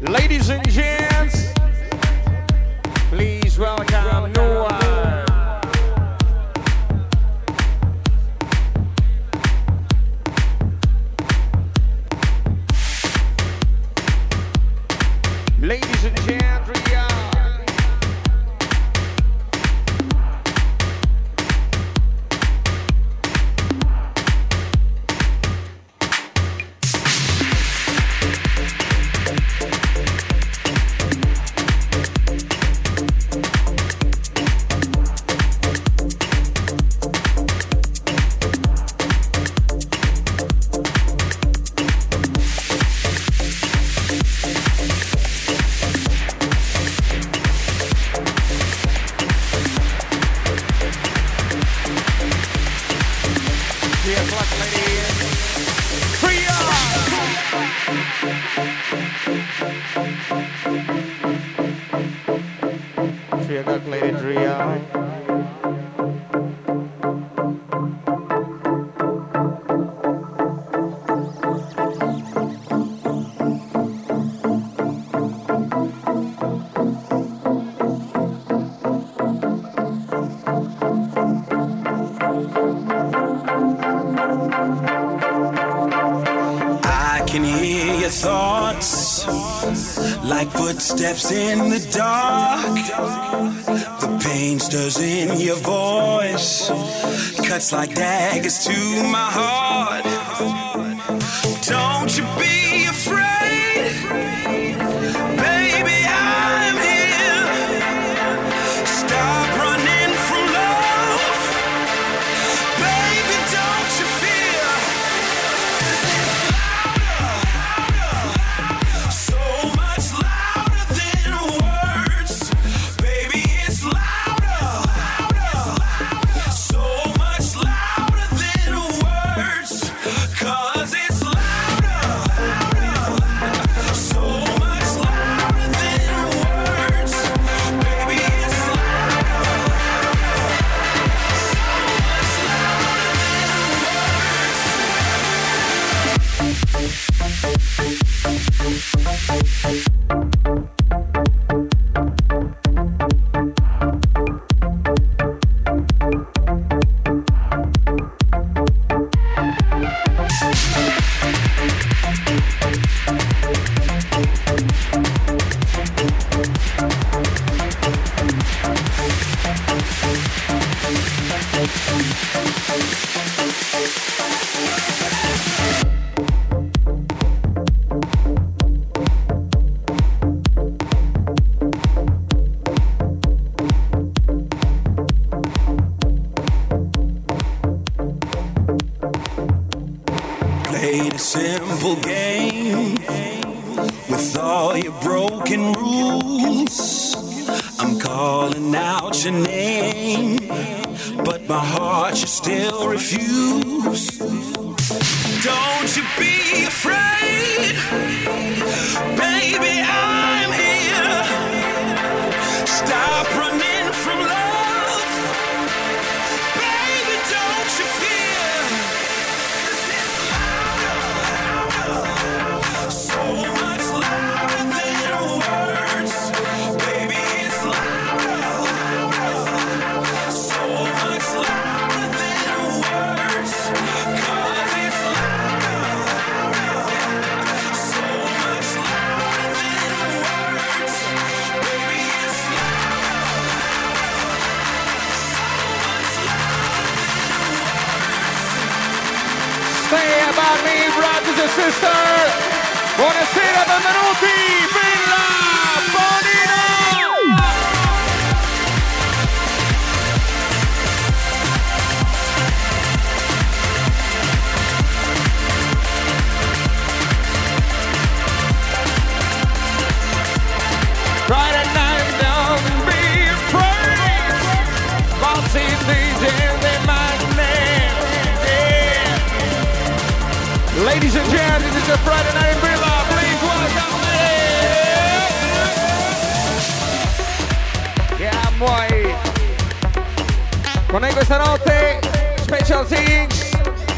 Ladies and gents, please welcome. Steps in the dark. The pain stirs in your voice. Cuts like daggers to my heart.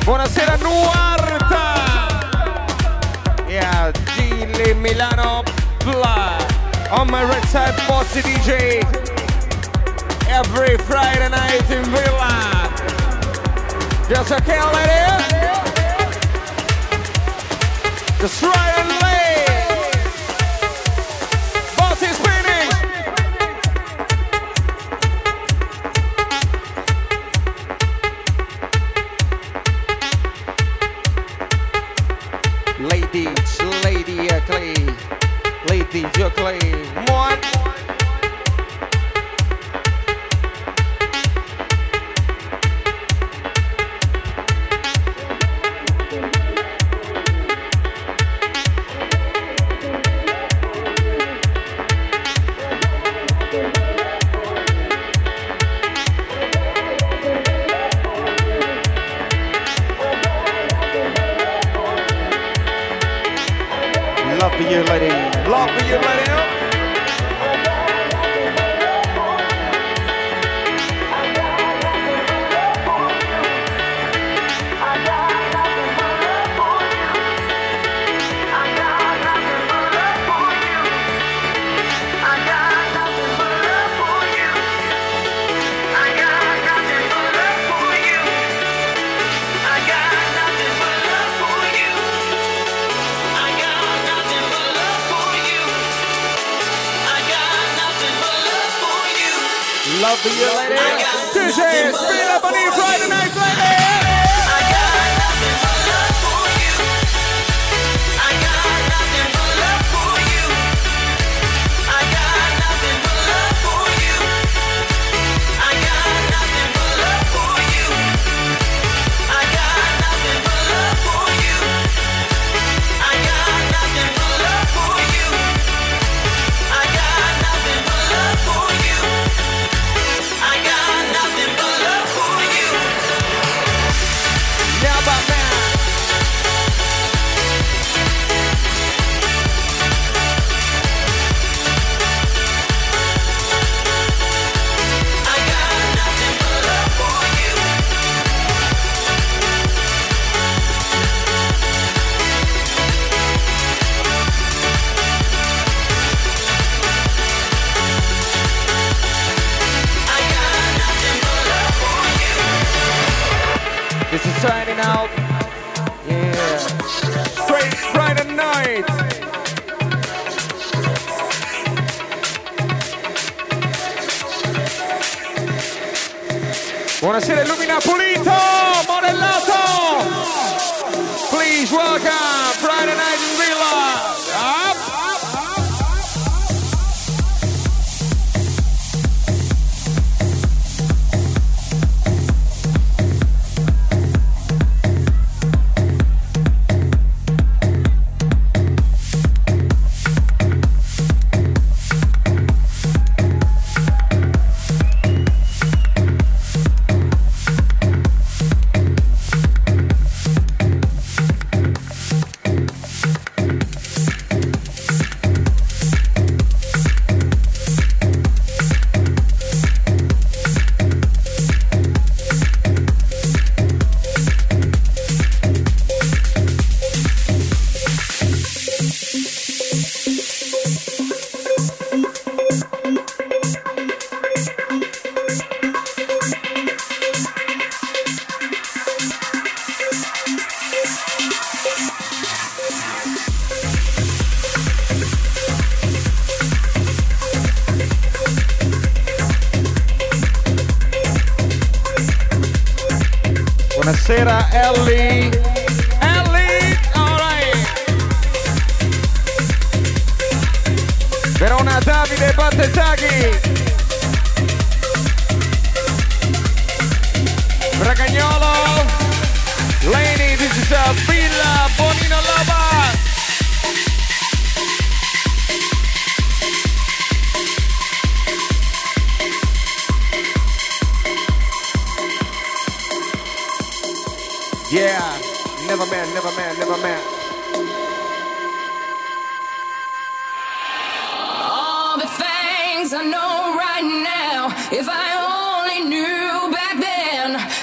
buonasera Nuarta. Yeah, Milano Blah. On my red side, Bossy DJ. Every Friday night in Villa. Just okay, ladies? Just try and lay. Juckley, Lady Juckley, one.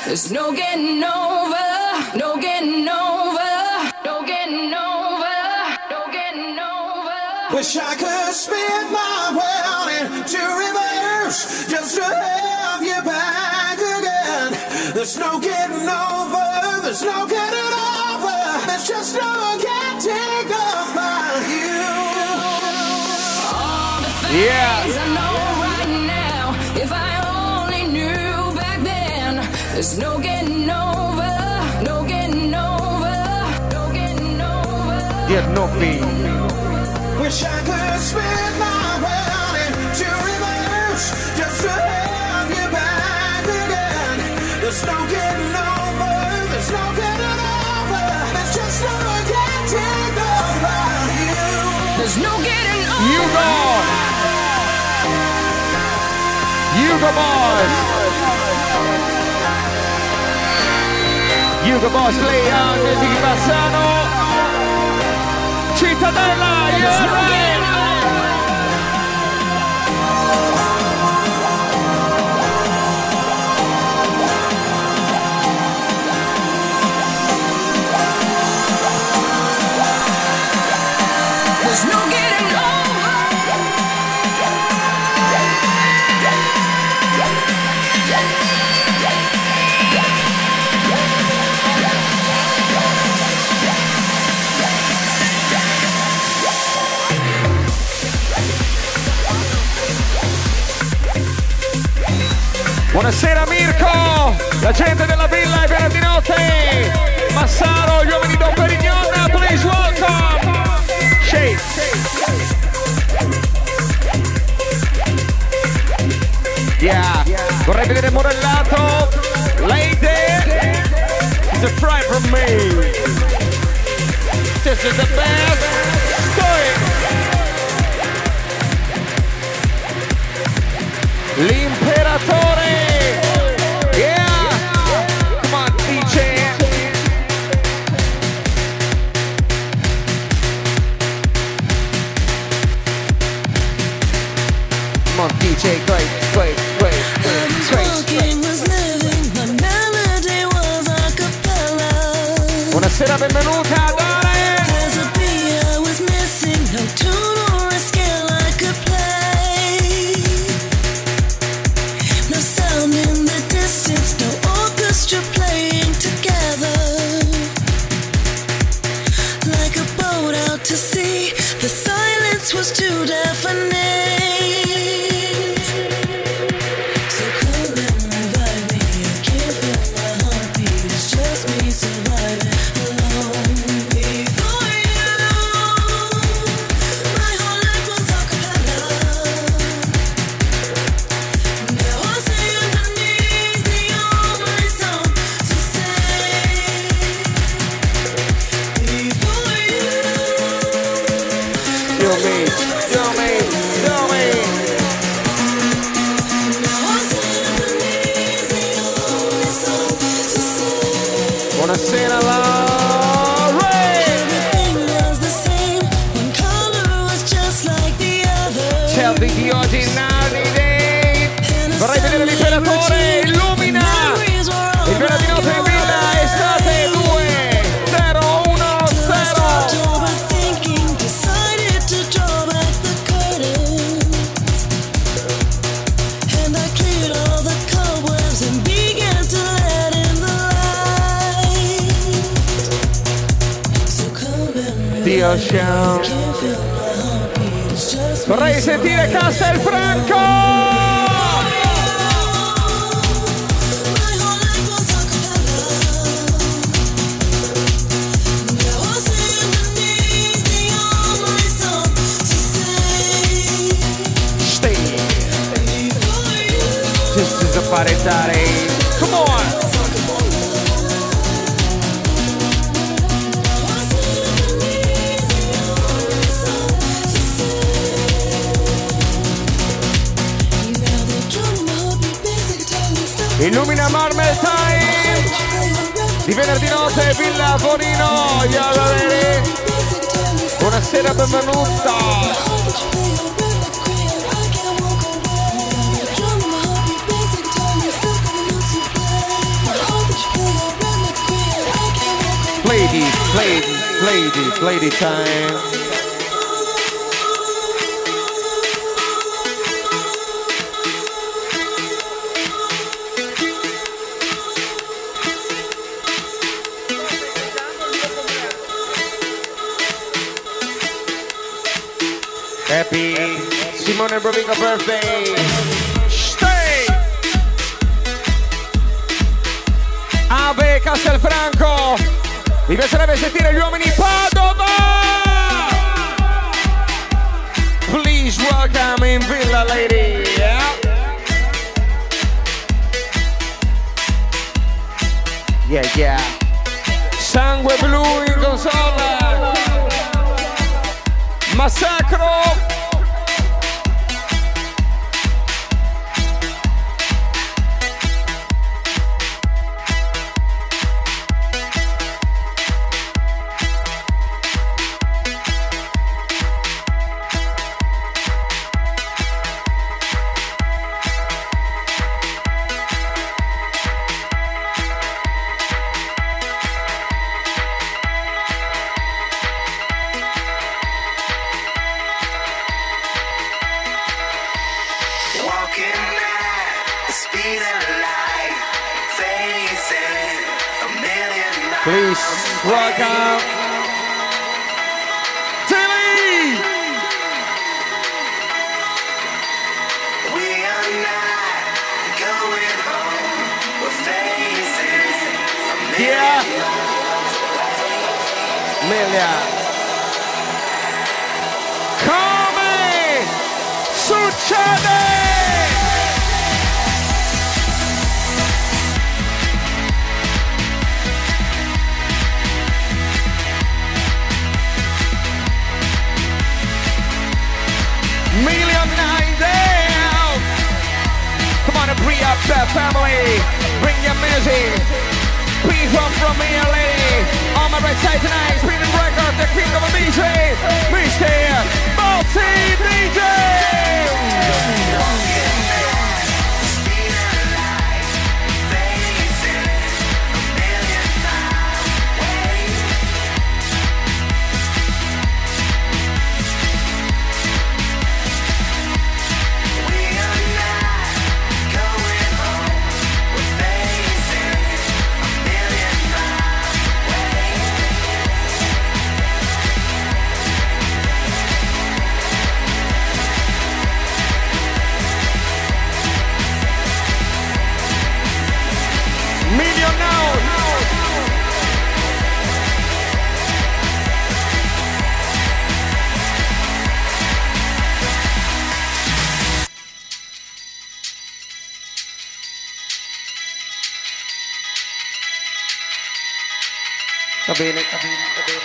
There's no getting over, no getting over, no getting over, no getting over. Wish I could spin my world into reverse just to have you back again. There's no getting over, there's no getting over, there's just no getting over you. Yeah. There's no getting over, no getting over, no getting over. There's no me. Wish I could spin my world in reverse just to have you back again. There's no getting over, there's no getting over, there's just no getting over you. You go. You Hugo Boss. Hugo Boss Leon, Music Bassano, Cittadella, you're right! Buonasera Mirko, la gente della villa è piena di notte. Massaro, gli uomini Don Perignon, please welcome. Shake. Yeah, vorrei vedere Morellato. Lady, it's a pride from me. This is the best. Story. L'imperatore DJ Great, great, great, great, great. Una sera benvenuta! sera benvenuta Ladies, ladies, ladies, lady time Simone Brovico birthday. Stay. Ave Castelfranco. Mi piacerebbe sentire gli uomini Padova. Please welcome in Villa Lady. Yeah. Yeah, yeah. Sangue blu in console. Massacro.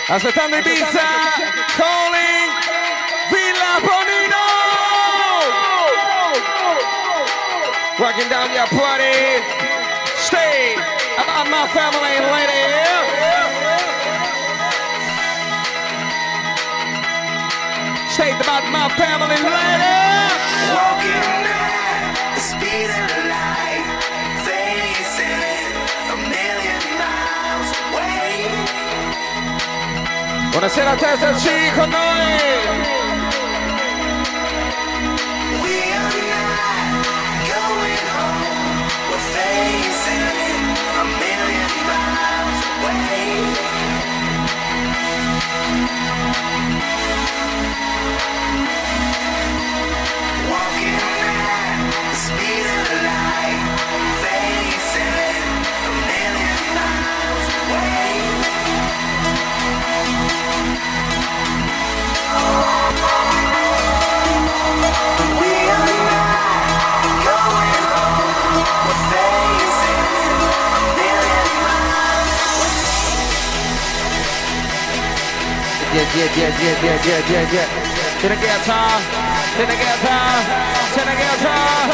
Aspettando Ibiza, calling Villa Bonino. Walking down your party. Stay about my family, lady. Stay about my family, lady. Walking at the speed Buonasera a te, esserci con noi. Yeah, yeah, yeah, yeah, yeah, yeah, yeah. Can I get a time? Can I get a time? Can I get a time?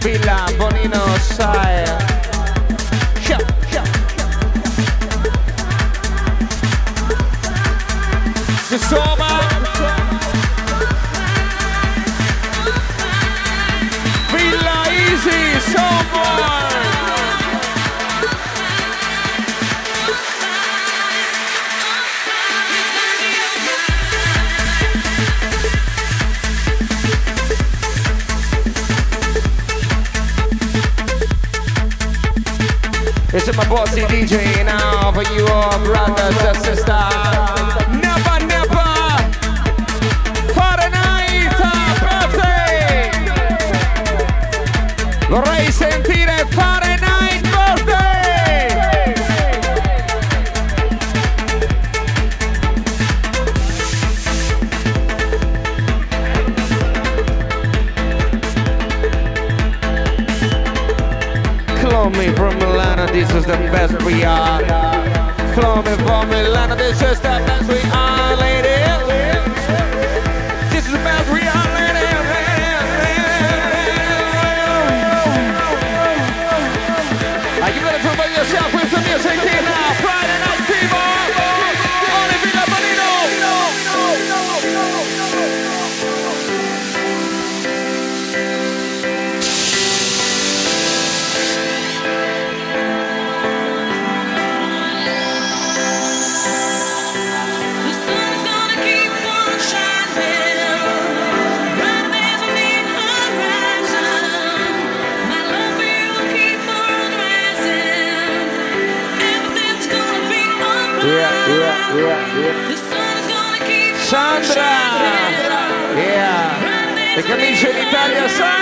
Villa Bonino Sire. Yeah. bossy DJ now for you all brothers and sisters. Never, never for the night birthday. Racing the best we are. Flow me, vomit, this is the best we are. Italia Sun!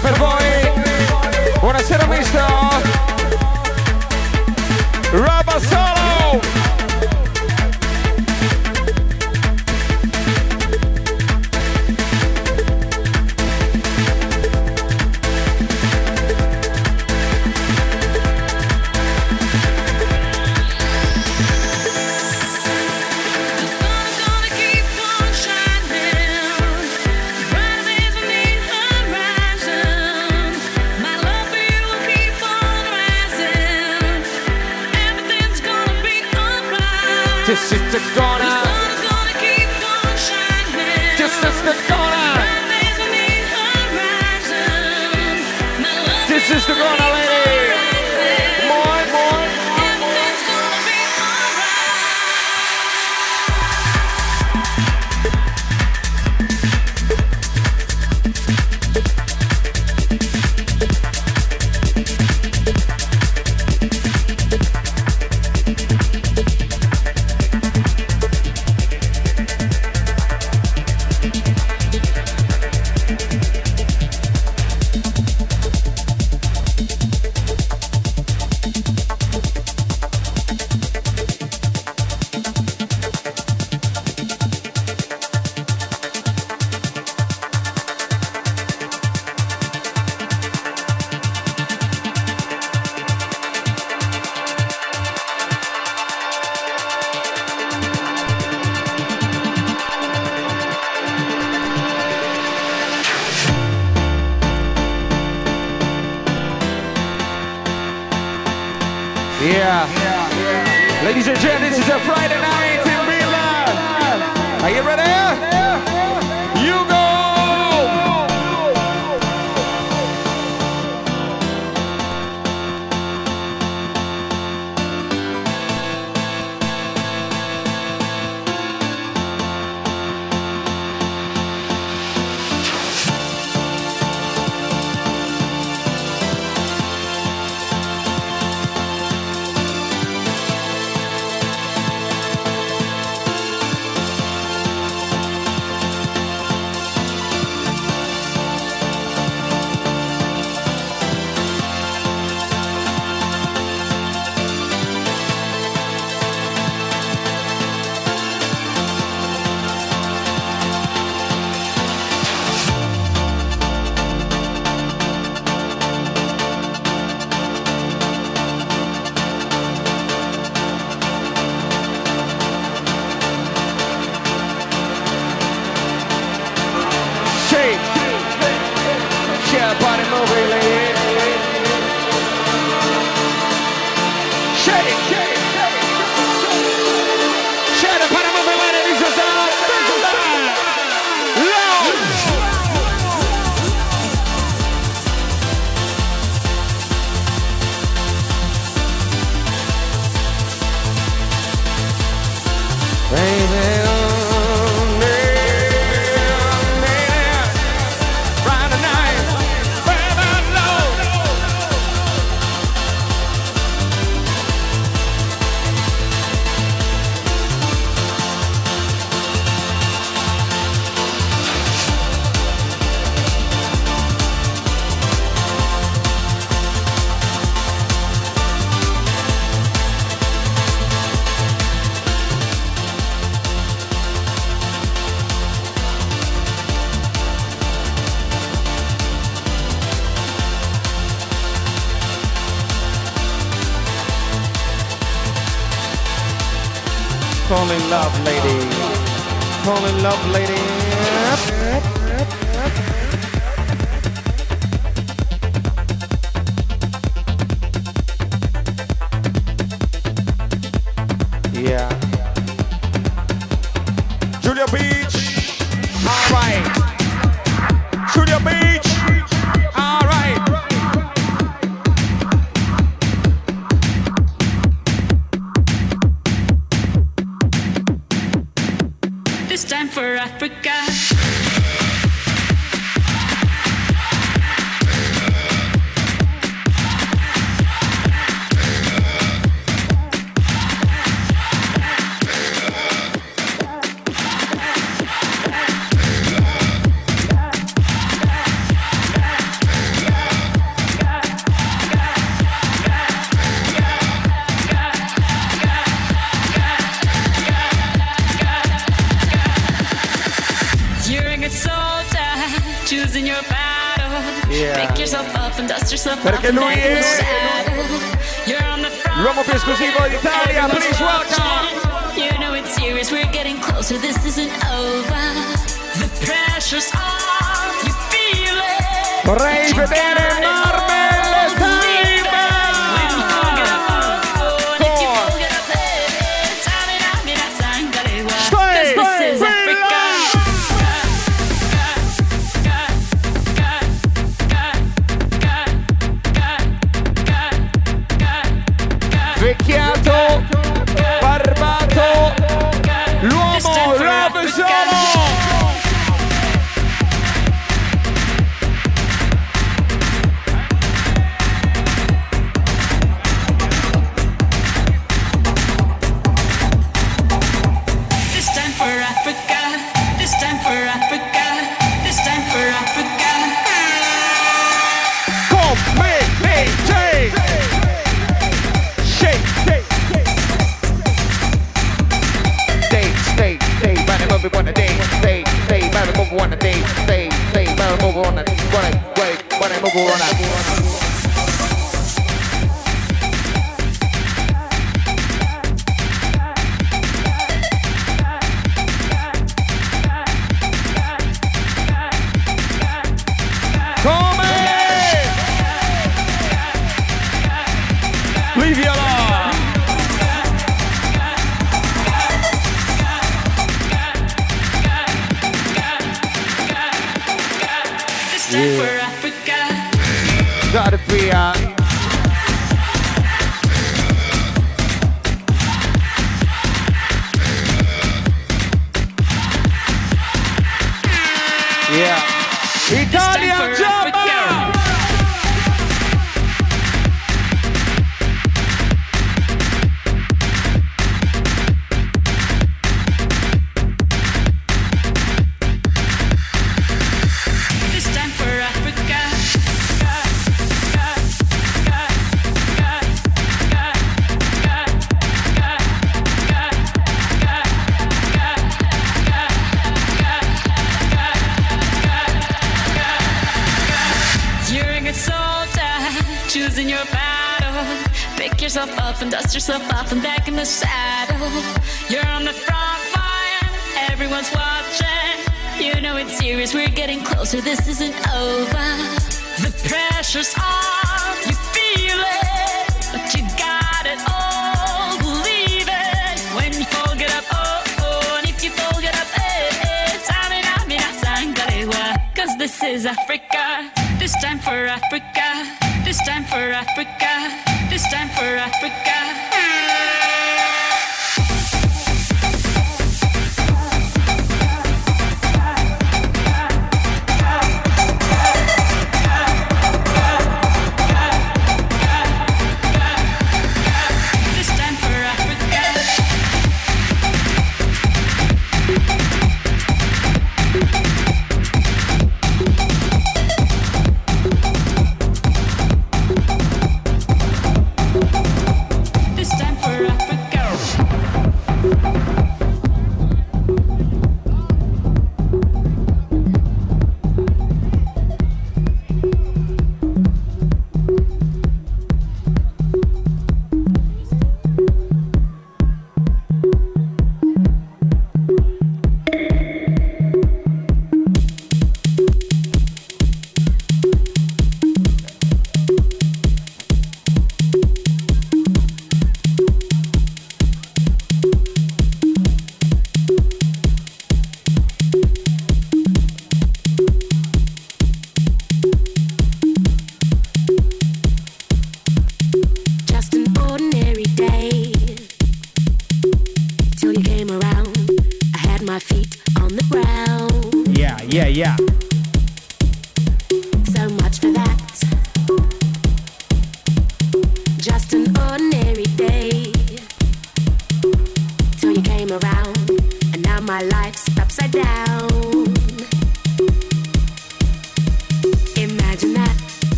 per voi. Buonasera mister. Yeah. yeah. Ladies and gentlemen, this is a Friday night in Milan. Are you ready? fall in love, lady. Yeah.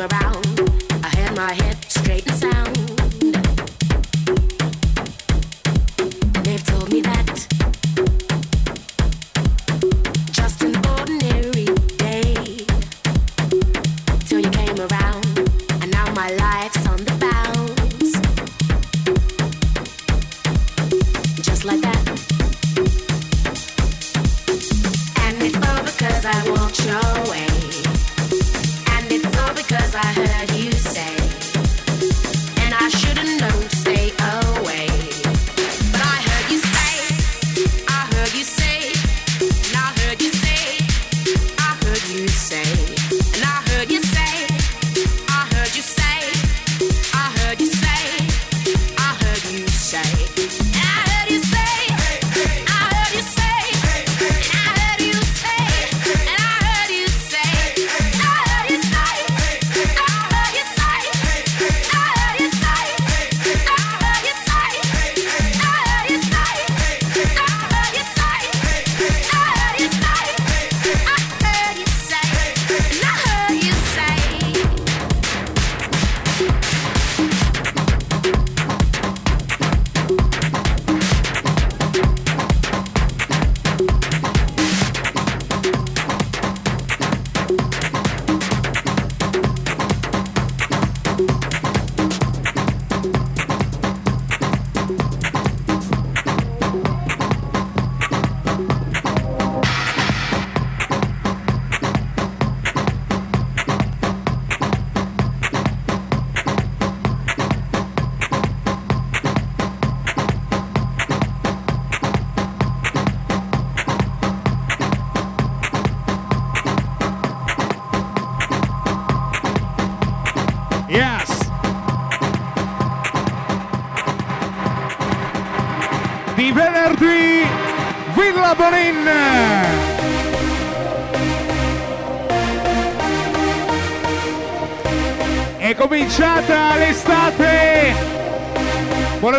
around. I had my head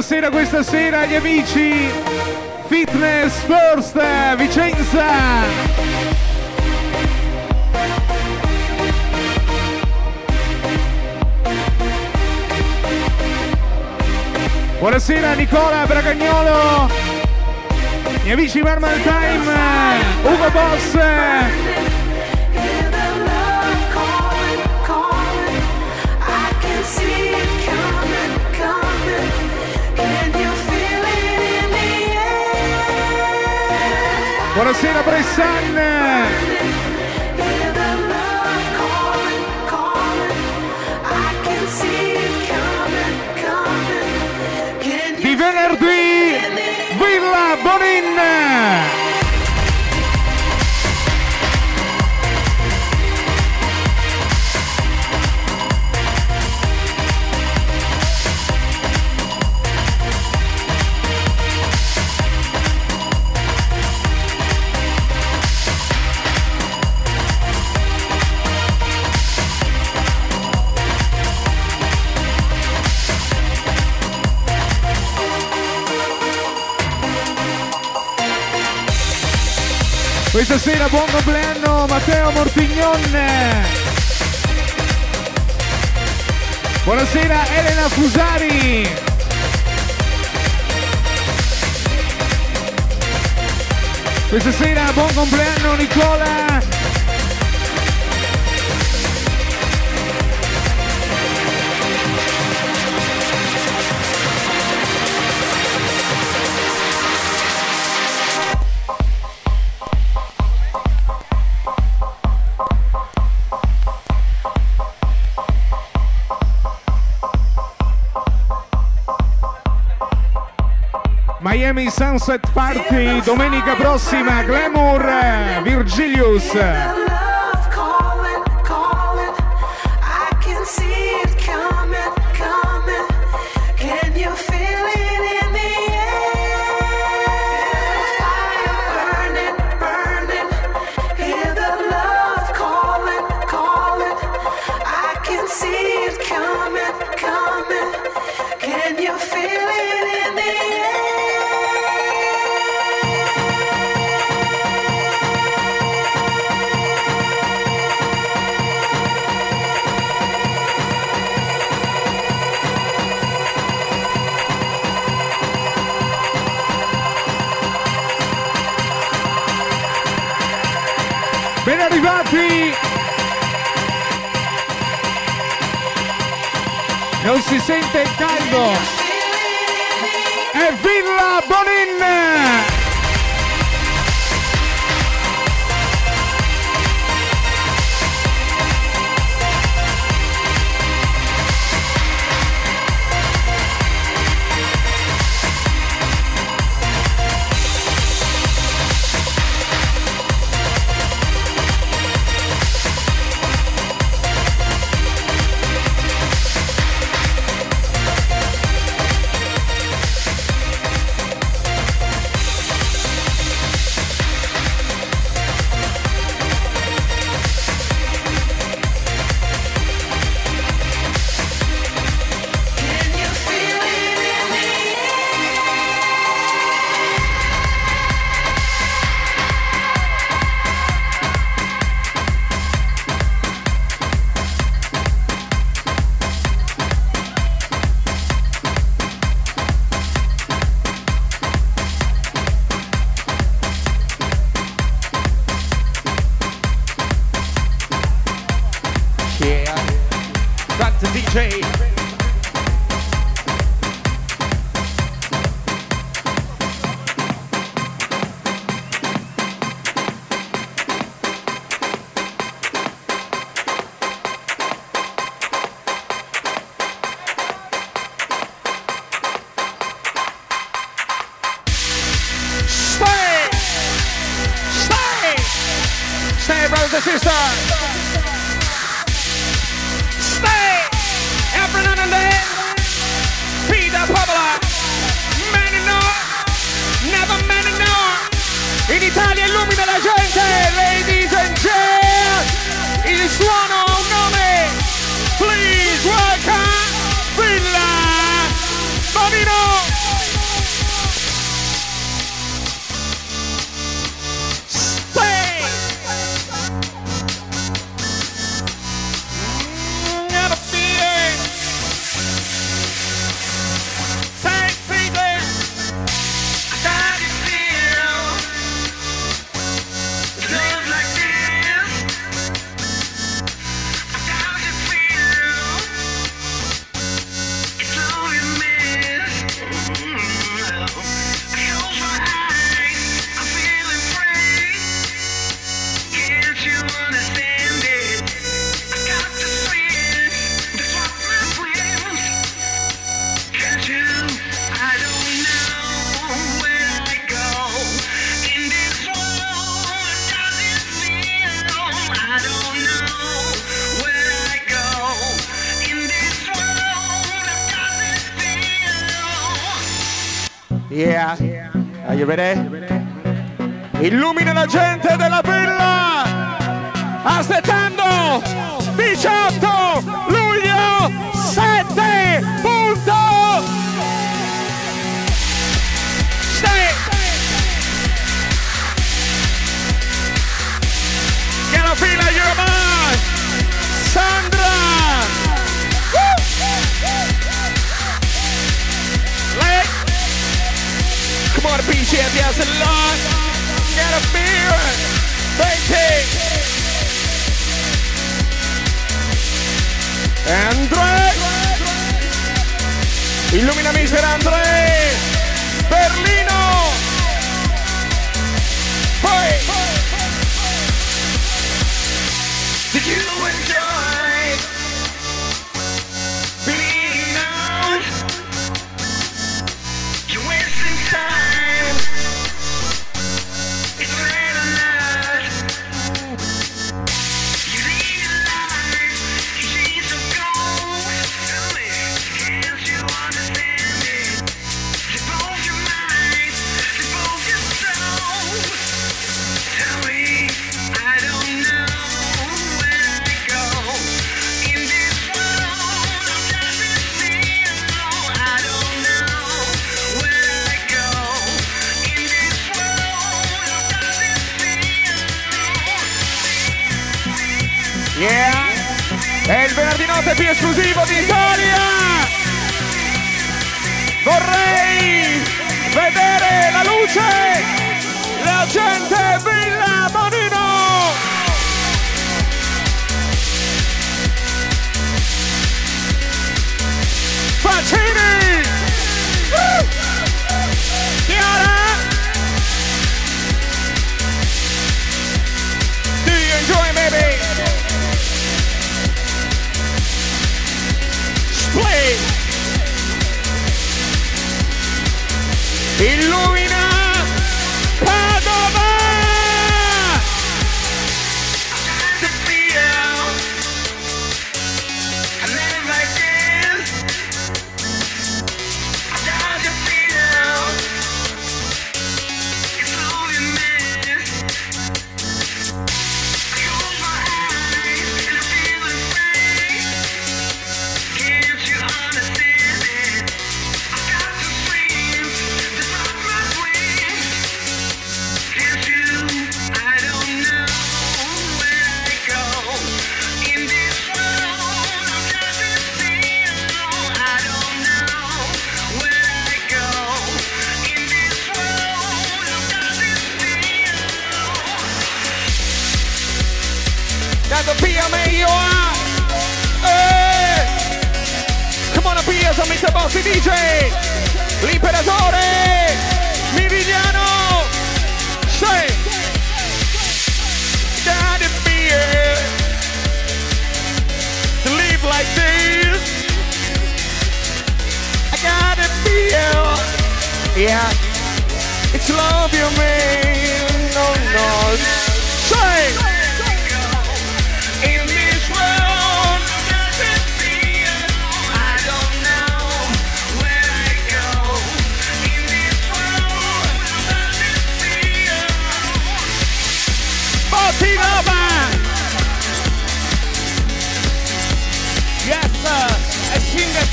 sera questa sera gli amici Fitness First Vicenza. Buonasera Nicola Bragagnolo, gli amici Marmal Time, Ugo Boss, Buonasera Bressan! Questa sera buon compleanno Matteo Mortignon. Buonasera Elena Fusari. Questa sera buon compleanno Nicola Miami Sunset Party domenica prossima Glamour Virgilius. non si sente il caldo. È Villa Bonin! serate più esclusivo d'Italia! Vorrei vedere la luce! La gente Villa Bonino! Facini!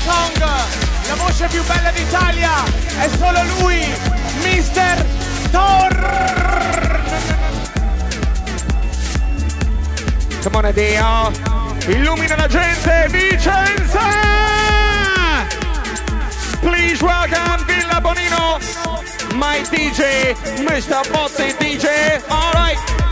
Song, la voce più bella d'Italia, è solo lui, Mr. Thor. Come on, Dio, illumina la gente, Vicenza! Please welcome Villa Bonino, my DJ, Mr. Botti DJ, alright!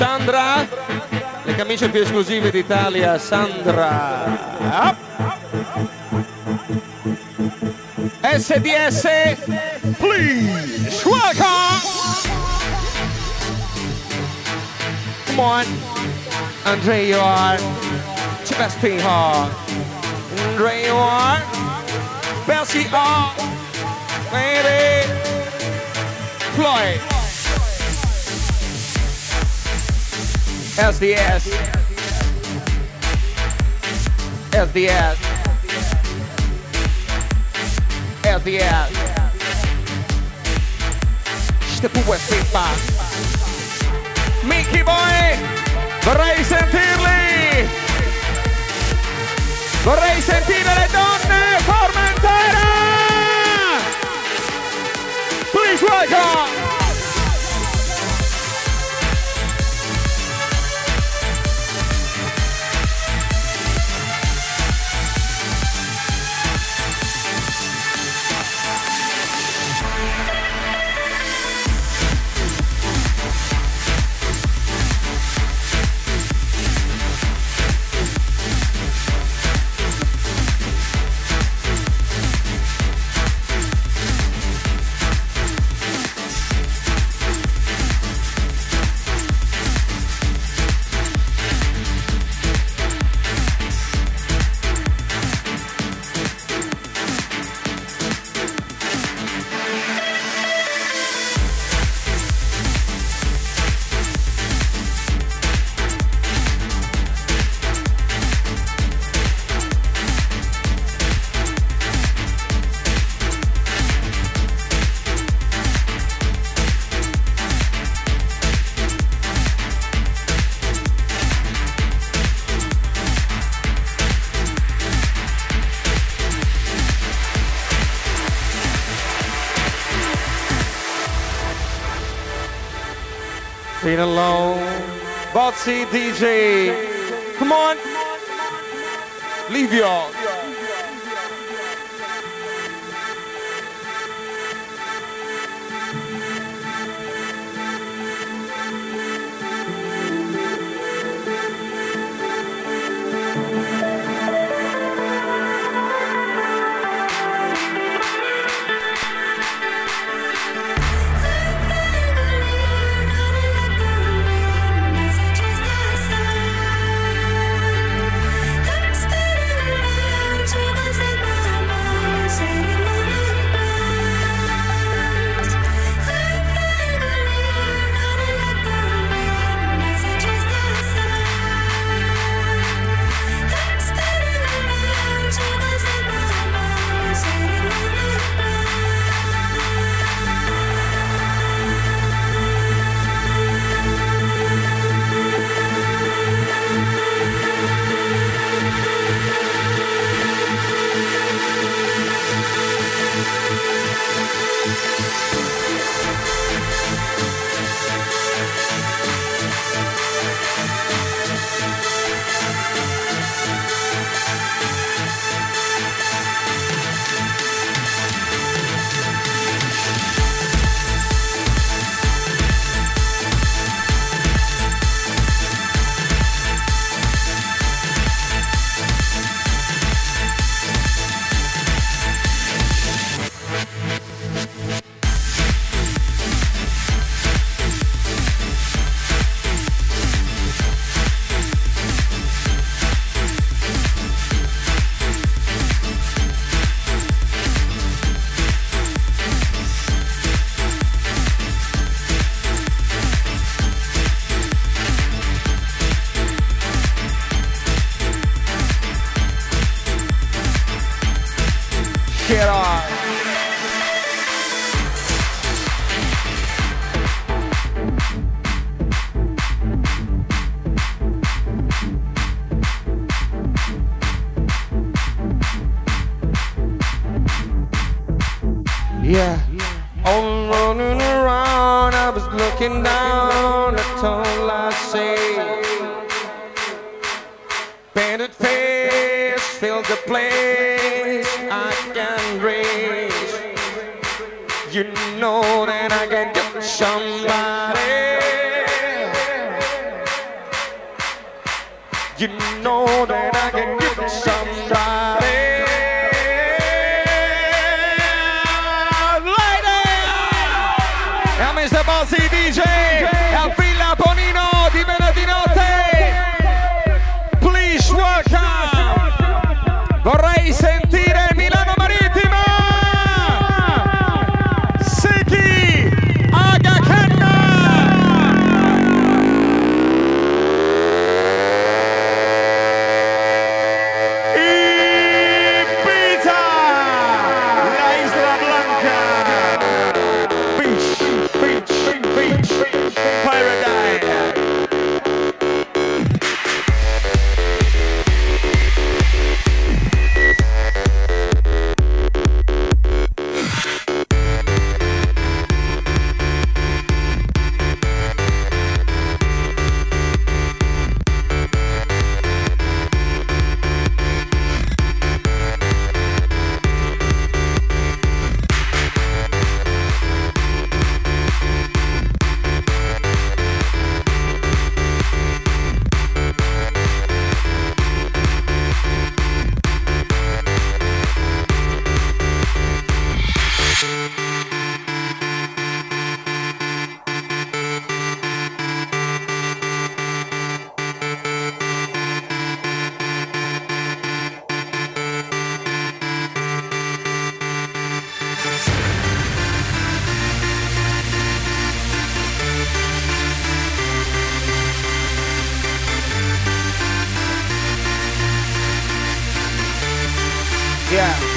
Sandra, le camicie più esclusive d'Italia, Sandra. SDS, please, welcome! Come on, Andre, you are Sebastian Hall. Andre, you are Bessie Hall. Lady Floyd. SDS. SDS. SDS. Ще pubblicità. Mickey Boy, vorrei sentirli! Vorrei sentire le donne Formentera! Please welcome! Alone. Botsy DJ. Come on. Leave y'all. Shit on. Yeah.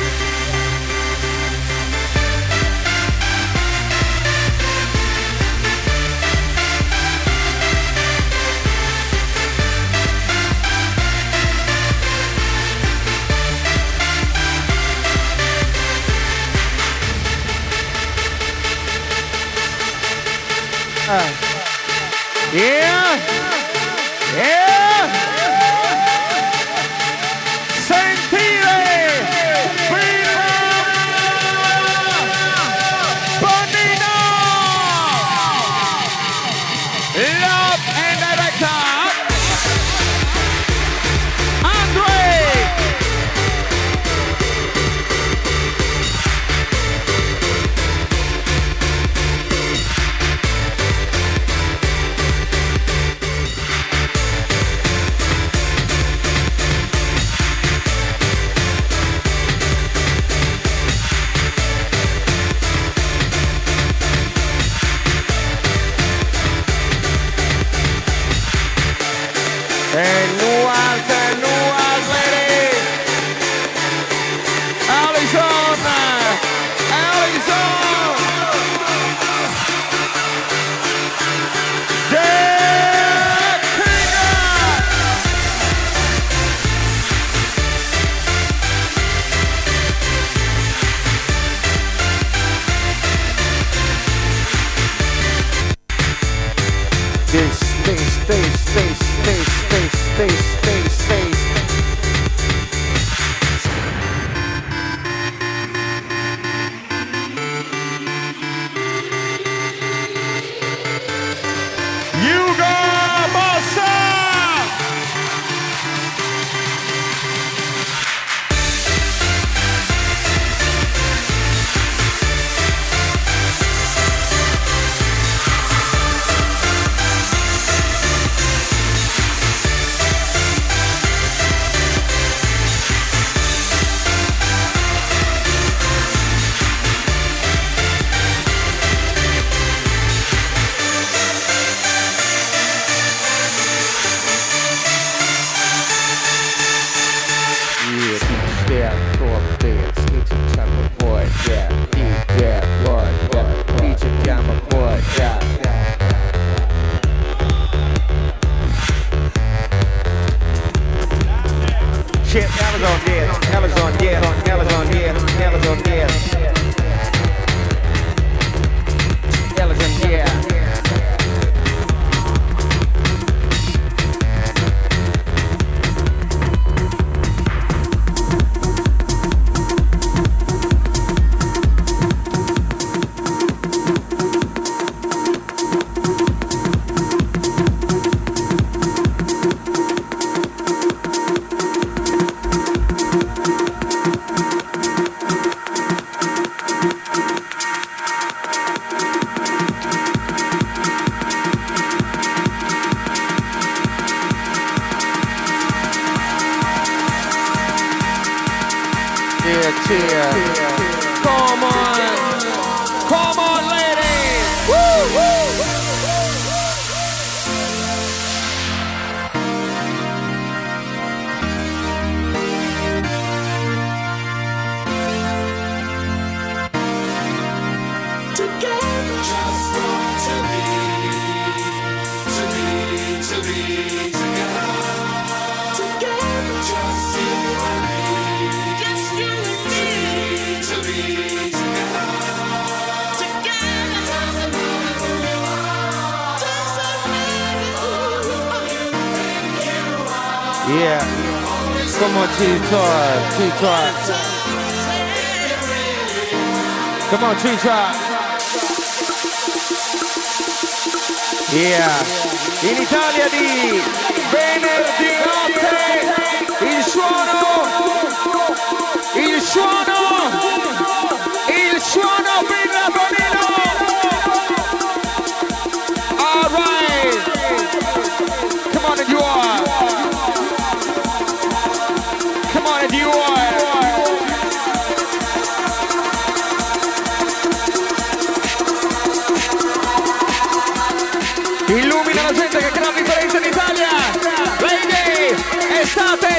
Lady, estate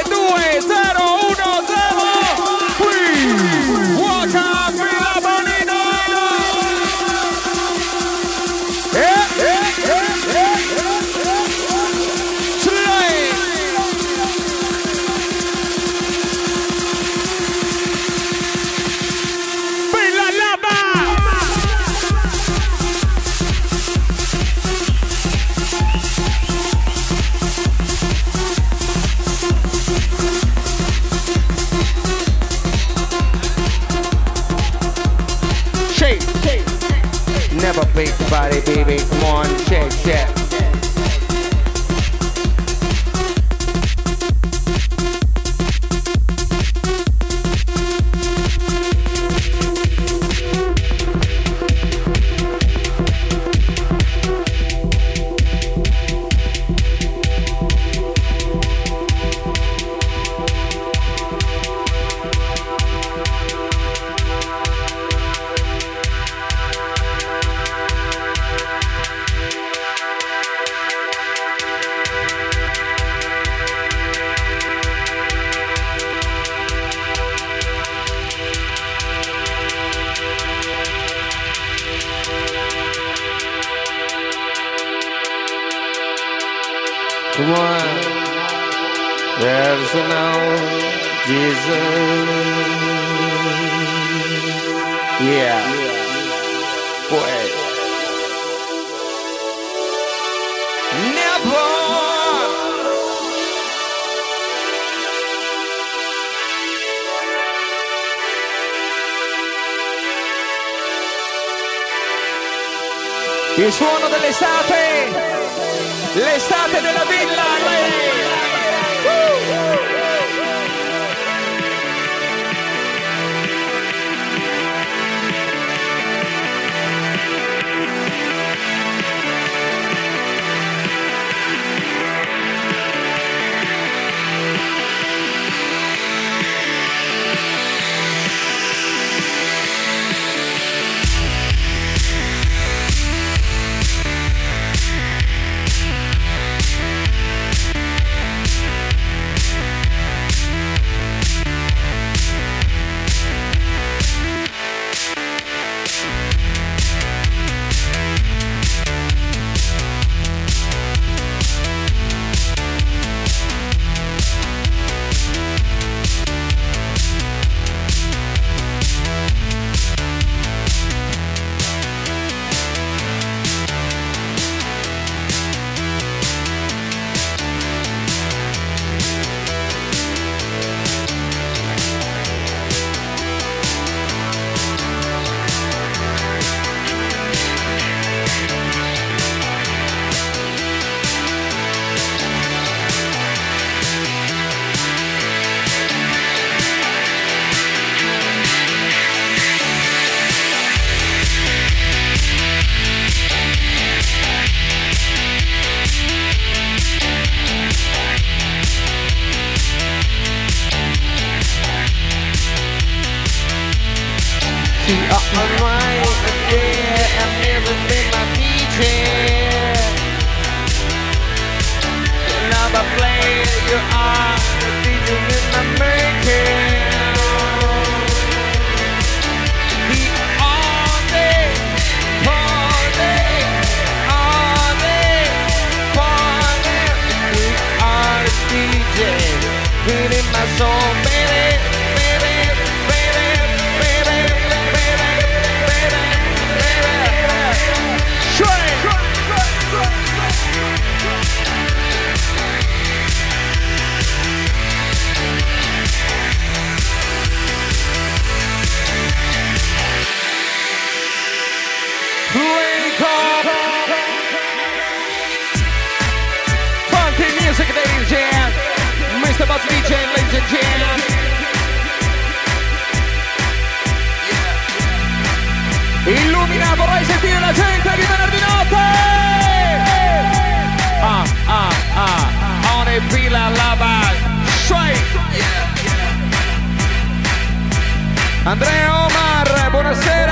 Andrea Omar, buonasera!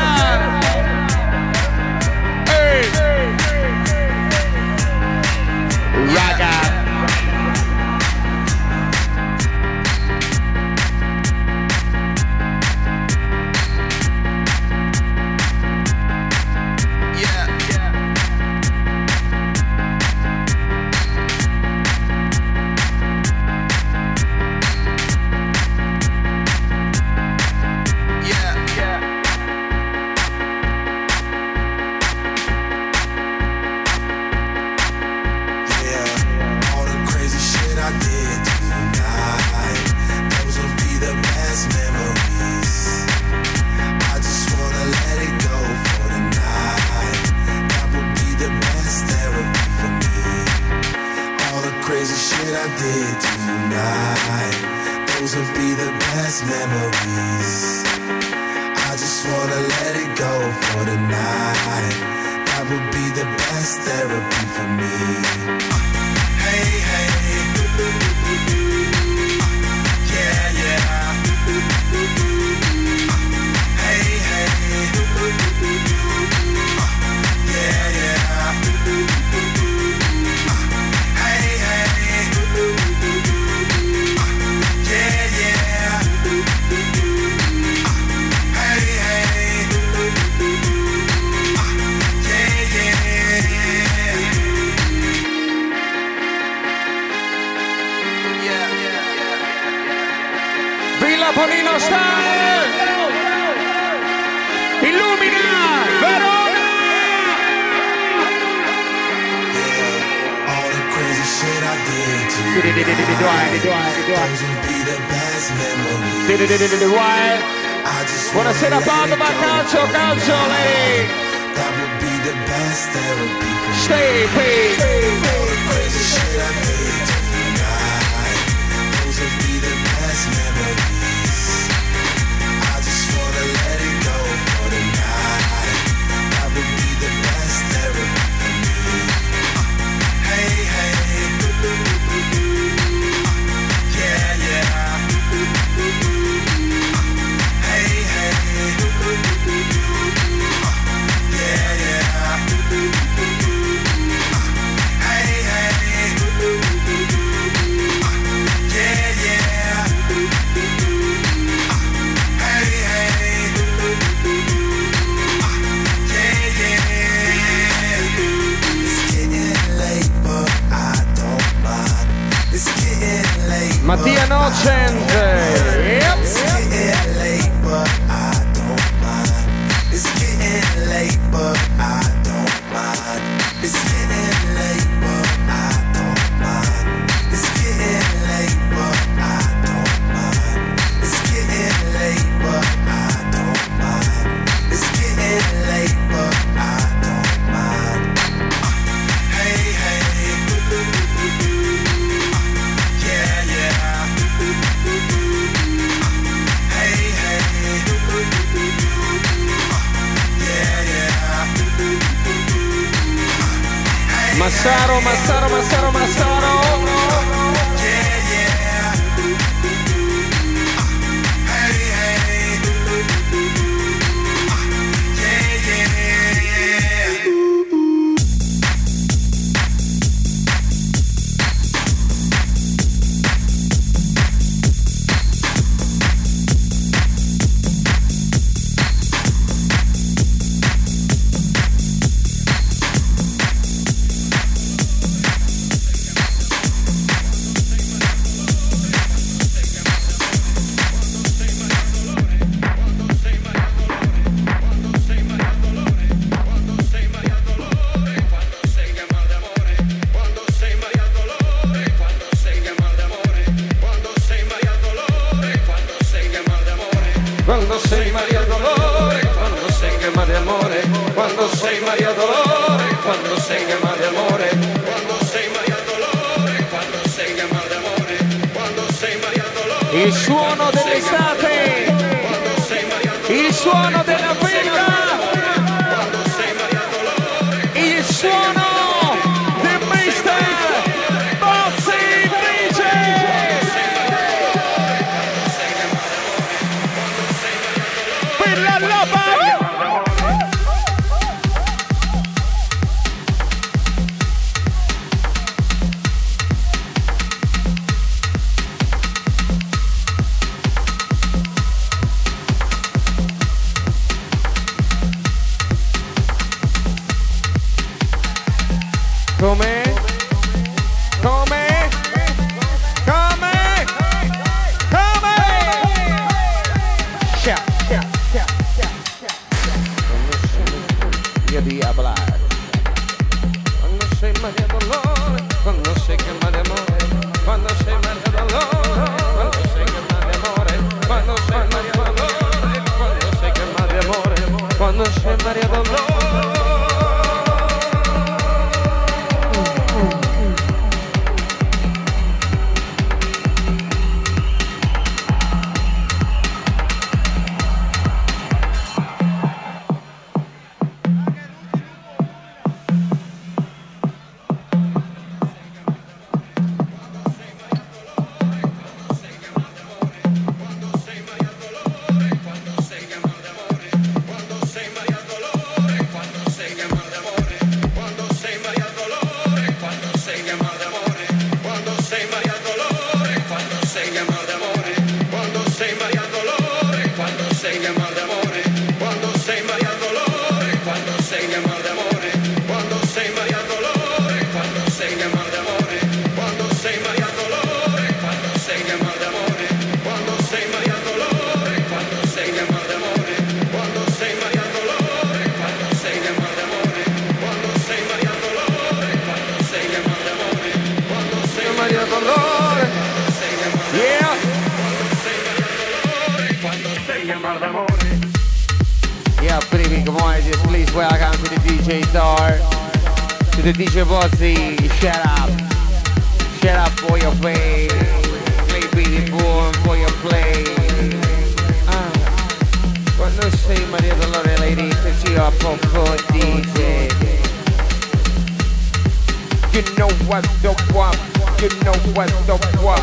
You know what the what. You know what the what.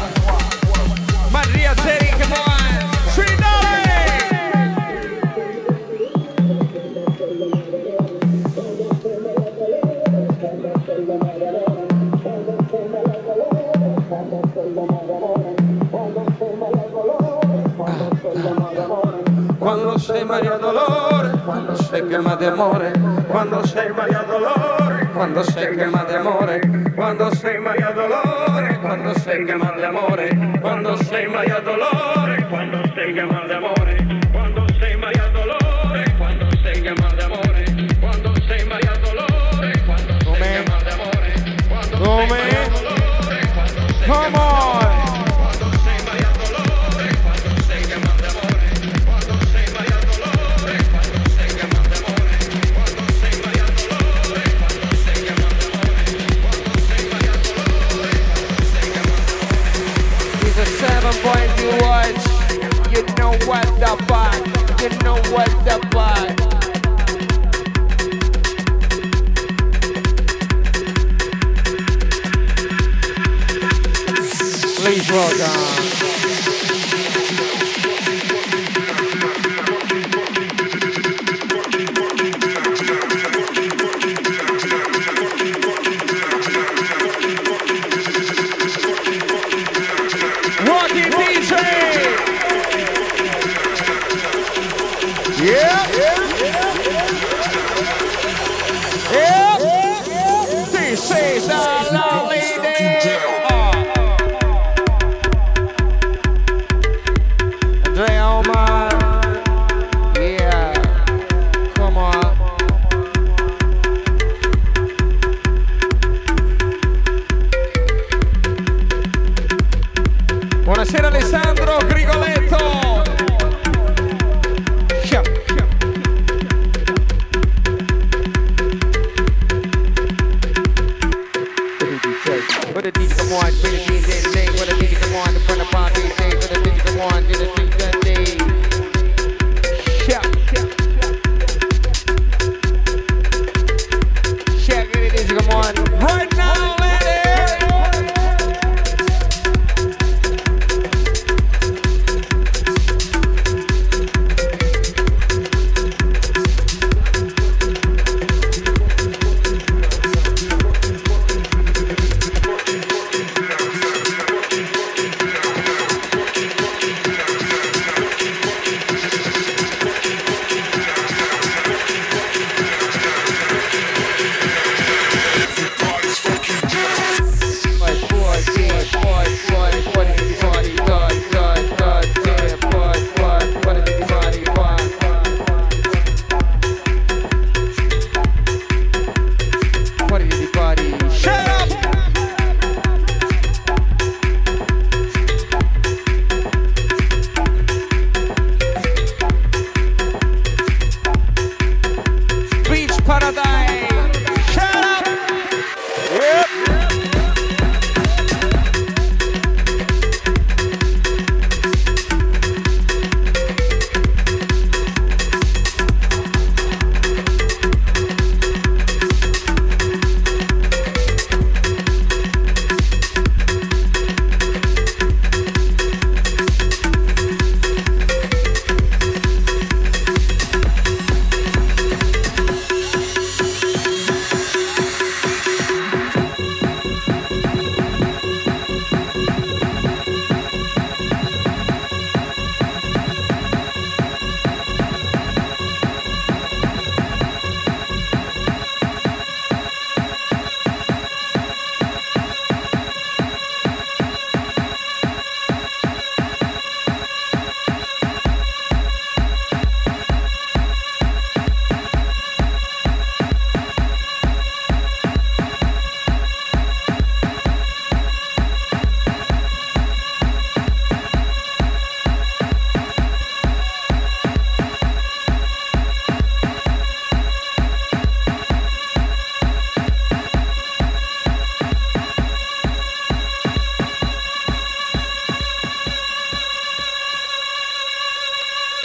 Maria Terry, come on. Sei Maria Dolore, quando sei chiama di amore, quando sei Maria Dolore, quando sei chiama di amore, quando sei Maria Dolore, quando sei chiama di amore, quando sei Maria Dolore, quando sei chiama di amore, quando sei Maria Dolore, quando sei chiama di amore, quando sei Maria Dolore, quando sei chiama di amore, quando sei Maria